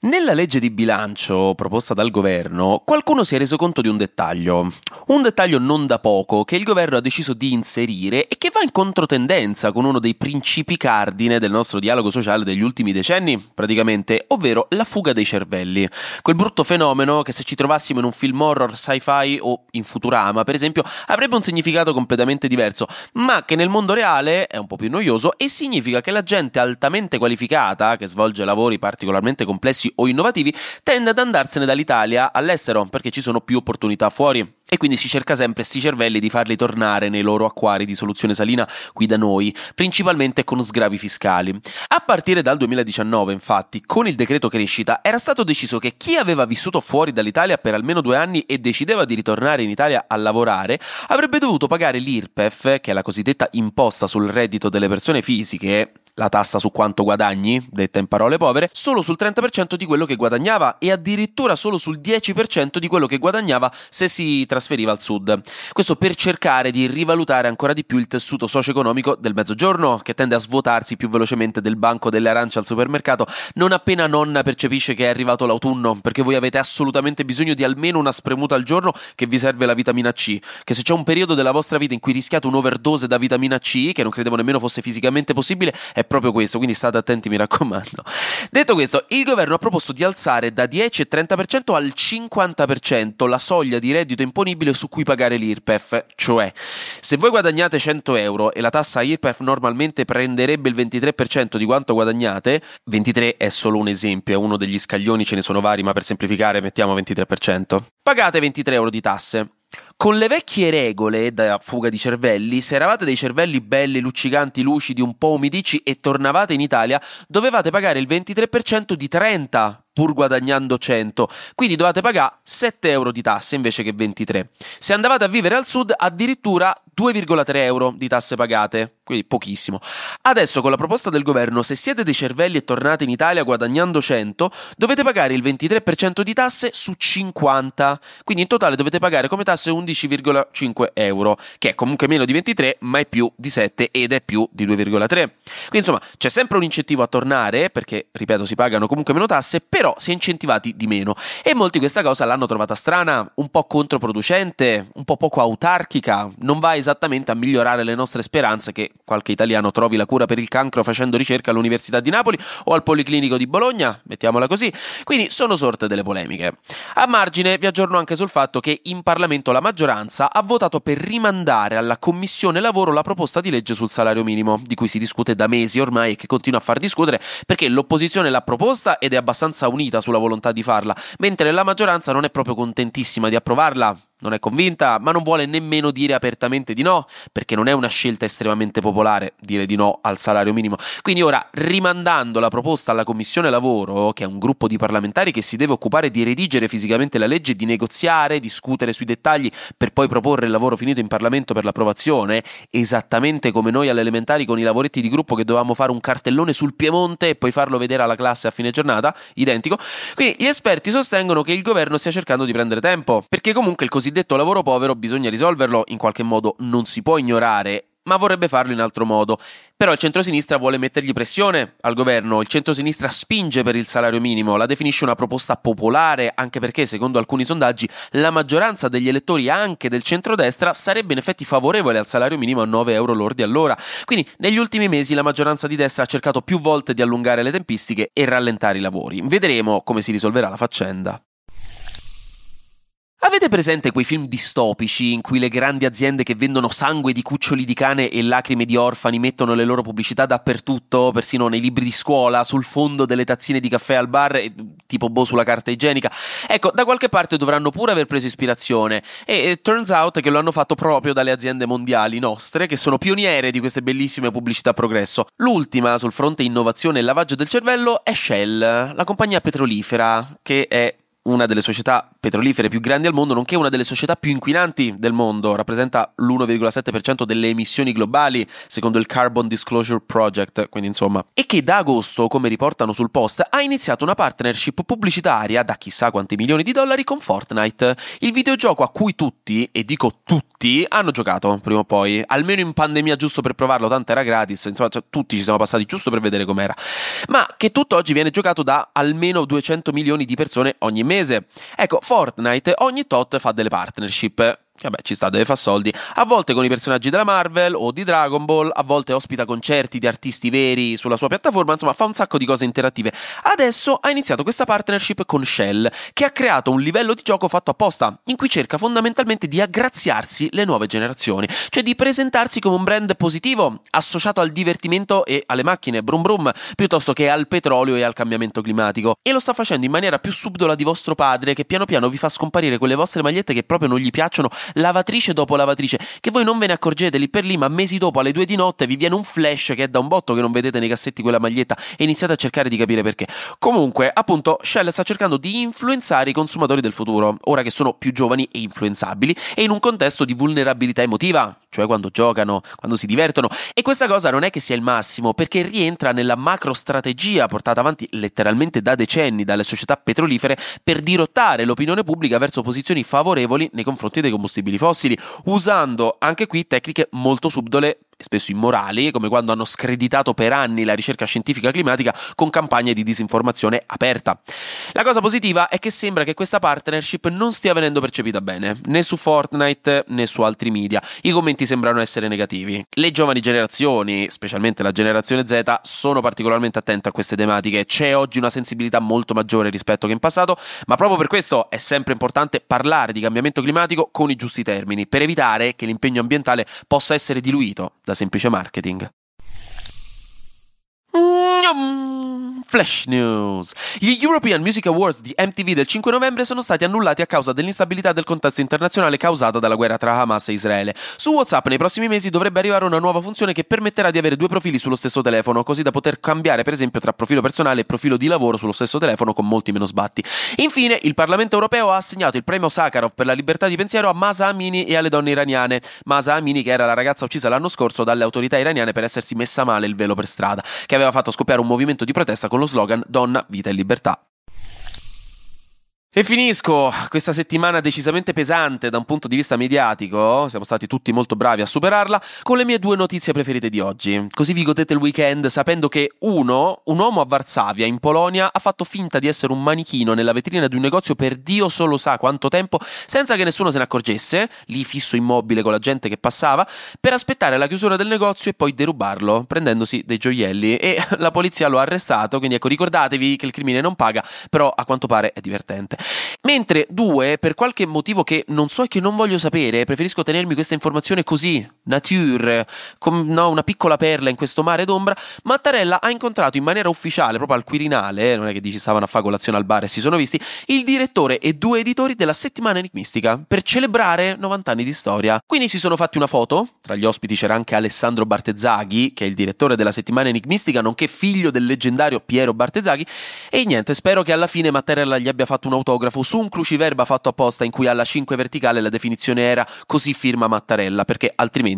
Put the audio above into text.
Nella legge di bilancio proposta dal governo, qualcuno si è reso conto di un dettaglio. Un dettaglio non da poco che il governo ha deciso di inserire e che va in controtendenza con uno dei principi cardine del nostro dialogo sociale degli ultimi decenni, praticamente, ovvero la fuga dei cervelli. Quel brutto fenomeno che se ci trovassimo in un film horror sci-fi o in Futurama, per esempio, avrebbe un significato completamente diverso, ma che nel mondo reale è un po' più noioso e significa che la gente altamente qualificata, che svolge lavori particolarmente complessi o innovativi, tende ad andarsene dall'Italia all'estero perché ci sono più opportunità fuori. E quindi si cerca sempre sti cervelli di farli tornare nei loro acquari di soluzione salina qui da noi, principalmente con sgravi fiscali. A partire dal 2019, infatti, con il decreto crescita era stato deciso che chi aveva vissuto fuori dall'Italia per almeno due anni e decideva di ritornare in Italia a lavorare avrebbe dovuto pagare l'IRPEF, che è la cosiddetta imposta sul reddito delle persone fisiche, la tassa su quanto guadagni, detta in parole povere, solo sul 30% di quello che guadagnava e addirittura solo sul 10% di quello che guadagnava se si trasferiva al sud. Questo per cercare di rivalutare ancora di più il tessuto socio-economico del mezzogiorno, che tende a svuotarsi più velocemente del banco delle arance al supermercato non appena nonna percepisce che è arrivato l'autunno, perché voi avete assolutamente bisogno di almeno una spremuta al giorno che vi serve la vitamina C, che se c'è un periodo della vostra vita in cui rischiate un'overdose da vitamina C, che non credevo nemmeno fosse fisicamente possibile, è proprio questo, quindi state attenti, mi raccomando. Detto questo, il governo ha proposto di alzare da 10 e 30% al 50% la soglia di reddito imponibile su cui pagare l'IRPEF, cioè se voi guadagnate 100 euro e la tassa IRPEF normalmente prenderebbe il 23% di quanto guadagnate, 23 è solo un esempio, è uno degli scaglioni, ce ne sono vari, ma per semplificare mettiamo 23%. Pagate 23 euro di tasse. Con le vecchie regole da fuga di cervelli, se eravate dei cervelli belli, luccicanti, lucidi, un po' umidici e tornavate in Italia, dovevate pagare il 23% di 30 pur guadagnando 100, quindi dovete pagare 7 euro di tasse invece che 23. Se andavate a vivere al sud, addirittura 2,3 euro di tasse pagate, quindi pochissimo. Adesso con la proposta del governo, se siete dei cervelli e tornate in Italia guadagnando 100, dovete pagare il 23% di tasse su 50, quindi in totale dovete pagare come tasse 11,5 euro, che è comunque meno di 23, ma è più di 7 ed è più di 2,3. Quindi insomma c'è sempre un incentivo a tornare, perché ripeto si pagano comunque meno tasse, però si è incentivati di meno e molti questa cosa l'hanno trovata strana, un po' controproducente, un po' poco autarchica, non va esattamente a migliorare le nostre speranze che qualche italiano trovi la cura per il cancro facendo ricerca all'Università di Napoli o al Policlinico di Bologna, mettiamola così, quindi sono sorte delle polemiche. A margine vi aggiorno anche sul fatto che in Parlamento la maggioranza ha votato per rimandare alla Commissione Lavoro la proposta di legge sul salario minimo, di cui si discute da mesi ormai e che continua a far discutere perché l'opposizione l'ha proposta ed è abbastanza unita sulla volontà di farla, mentre la maggioranza non è proprio contentissima di approvarla, non è convinta, ma non vuole nemmeno dire apertamente di no, perché non è una scelta estremamente popolare dire di no al salario minimo. Quindi ora, rimandando la proposta alla Commissione Lavoro, che è un gruppo di parlamentari che si deve occupare di redigere fisicamente la legge, di negoziare, discutere sui dettagli per poi proporre il lavoro finito in Parlamento per l'approvazione, esattamente come noi alle elementari con i lavoretti di gruppo che dovevamo fare un cartellone sul Piemonte e poi farlo vedere alla classe a fine giornata, identico. Quindi gli esperti sostengono che il governo stia cercando di prendere tempo, perché comunque il cosiddetto lavoro povero bisogna risolverlo, in qualche modo non si può ignorare ma vorrebbe farlo in altro modo. Però il centrosinistra vuole mettergli pressione al governo, il centrosinistra spinge per il salario minimo, la definisce una proposta popolare, anche perché, secondo alcuni sondaggi, la maggioranza degli elettori anche del centrodestra sarebbe in effetti favorevole al salario minimo a 9 euro lordi all'ora. Quindi negli ultimi mesi la maggioranza di destra ha cercato più volte di allungare le tempistiche e rallentare i lavori. Vedremo come si risolverà la faccenda. Avete presente quei film distopici in cui le grandi aziende che vendono sangue di cuccioli di cane e lacrime di orfani mettono le loro pubblicità dappertutto, persino nei libri di scuola, sul fondo delle tazzine di caffè al bar, tipo boh sulla carta igienica? Ecco, da qualche parte dovranno pure aver preso ispirazione e, e turns out che lo hanno fatto proprio dalle aziende mondiali nostre, che sono pioniere di queste bellissime pubblicità a progresso. L'ultima sul fronte innovazione e lavaggio del cervello è Shell, la compagnia petrolifera, che è una delle società petrolifere più grandi al mondo, nonché una delle società più inquinanti del mondo, rappresenta l'1,7% delle emissioni globali, secondo il Carbon Disclosure Project, quindi insomma, e che da agosto, come riportano sul post, ha iniziato una partnership pubblicitaria da chissà quanti milioni di dollari con Fortnite, il videogioco a cui tutti, e dico tutti, hanno giocato prima o poi, almeno in pandemia giusto per provarlo, tanto era gratis, insomma, cioè, tutti ci siamo passati giusto per vedere com'era, ma che tutt'oggi viene giocato da almeno 200 milioni di persone ogni mese. Ecco, Fortnite ogni tot fa delle partnership vabbè, ci sta, deve fare soldi. A volte con i personaggi della Marvel o di Dragon Ball, a volte ospita concerti di artisti veri sulla sua piattaforma, insomma, fa un sacco di cose interattive. Adesso ha iniziato questa partnership con Shell, che ha creato un livello di gioco fatto apposta, in cui cerca fondamentalmente di aggraziarsi le nuove generazioni, cioè di presentarsi come un brand positivo, associato al divertimento e alle macchine, brum brum, piuttosto che al petrolio e al cambiamento climatico. E lo sta facendo in maniera più subdola di vostro padre, che piano piano vi fa scomparire quelle vostre magliette che proprio non gli piacciono lavatrice dopo lavatrice, che voi non ve ne accorgete lì per lì, ma mesi dopo alle due di notte vi viene un flash che è da un botto che non vedete nei cassetti quella maglietta e iniziate a cercare di capire perché. Comunque, appunto, Shell sta cercando di influenzare i consumatori del futuro, ora che sono più giovani e influenzabili, e in un contesto di vulnerabilità emotiva, cioè quando giocano, quando si divertono. E questa cosa non è che sia il massimo, perché rientra nella macro strategia portata avanti letteralmente da decenni dalle società petrolifere per dirottare l'opinione pubblica verso posizioni favorevoli nei confronti dei combustibili fossili, usando anche qui tecniche molto subdole spesso immorali, come quando hanno screditato per anni la ricerca scientifica climatica con campagne di disinformazione aperta. La cosa positiva è che sembra che questa partnership non stia venendo percepita bene, né su Fortnite né su altri media. I commenti sembrano essere negativi. Le giovani generazioni, specialmente la generazione Z, sono particolarmente attente a queste tematiche. C'è oggi una sensibilità molto maggiore rispetto che in passato, ma proprio per questo è sempre importante parlare di cambiamento climatico con i giusti termini, per evitare che l'impegno ambientale possa essere diluito da semplice marketing. Flash News. Gli European Music Awards di MTV del 5 novembre sono stati annullati a causa dell'instabilità del contesto internazionale causata dalla guerra tra Hamas e Israele. Su WhatsApp nei prossimi mesi dovrebbe arrivare una nuova funzione che permetterà di avere due profili sullo stesso telefono, così da poter cambiare per esempio tra profilo personale e profilo di lavoro sullo stesso telefono con molti meno sbatti. Infine, il Parlamento europeo ha assegnato il premio Sakharov per la libertà di pensiero a Masa Amini e alle donne iraniane. Masa Amini, che era la ragazza uccisa l'anno scorso dalle autorità iraniane per essersi messa male il velo per strada, che aveva fatto scoppiare un movimento di protesta con lo slogan Donna, vita e libertà. E finisco questa settimana decisamente pesante da un punto di vista mediatico, siamo stati tutti molto bravi a superarla, con le mie due notizie preferite di oggi. Così vi godete il weekend sapendo che uno, un uomo a Varsavia, in Polonia, ha fatto finta di essere un manichino nella vetrina di un negozio per Dio solo sa quanto tempo, senza che nessuno se ne accorgesse, lì fisso immobile con la gente che passava, per aspettare la chiusura del negozio e poi derubarlo, prendendosi dei gioielli. E la polizia lo ha arrestato, quindi ecco ricordatevi che il crimine non paga, però a quanto pare è divertente. Mentre due, per qualche motivo che non so e che non voglio sapere, preferisco tenermi questa informazione così, nature, come no, una piccola perla in questo mare d'ombra, Mattarella ha incontrato in maniera ufficiale, proprio al Quirinale, eh, non è che dici stavano a fare colazione al bar e si sono visti, il direttore e due editori della settimana enigmistica per celebrare 90 anni di storia. Quindi si sono fatti una foto, tra gli ospiti c'era anche Alessandro Bartezzaghi, che è il direttore della settimana enigmistica, nonché figlio del leggendario Piero Bartezzaghi, e niente, spero che alla fine Mattarella gli abbia fatto un autografo su un cruciverba fatto apposta in cui alla 5 verticale la definizione era così firma Mattarella, perché altrimenti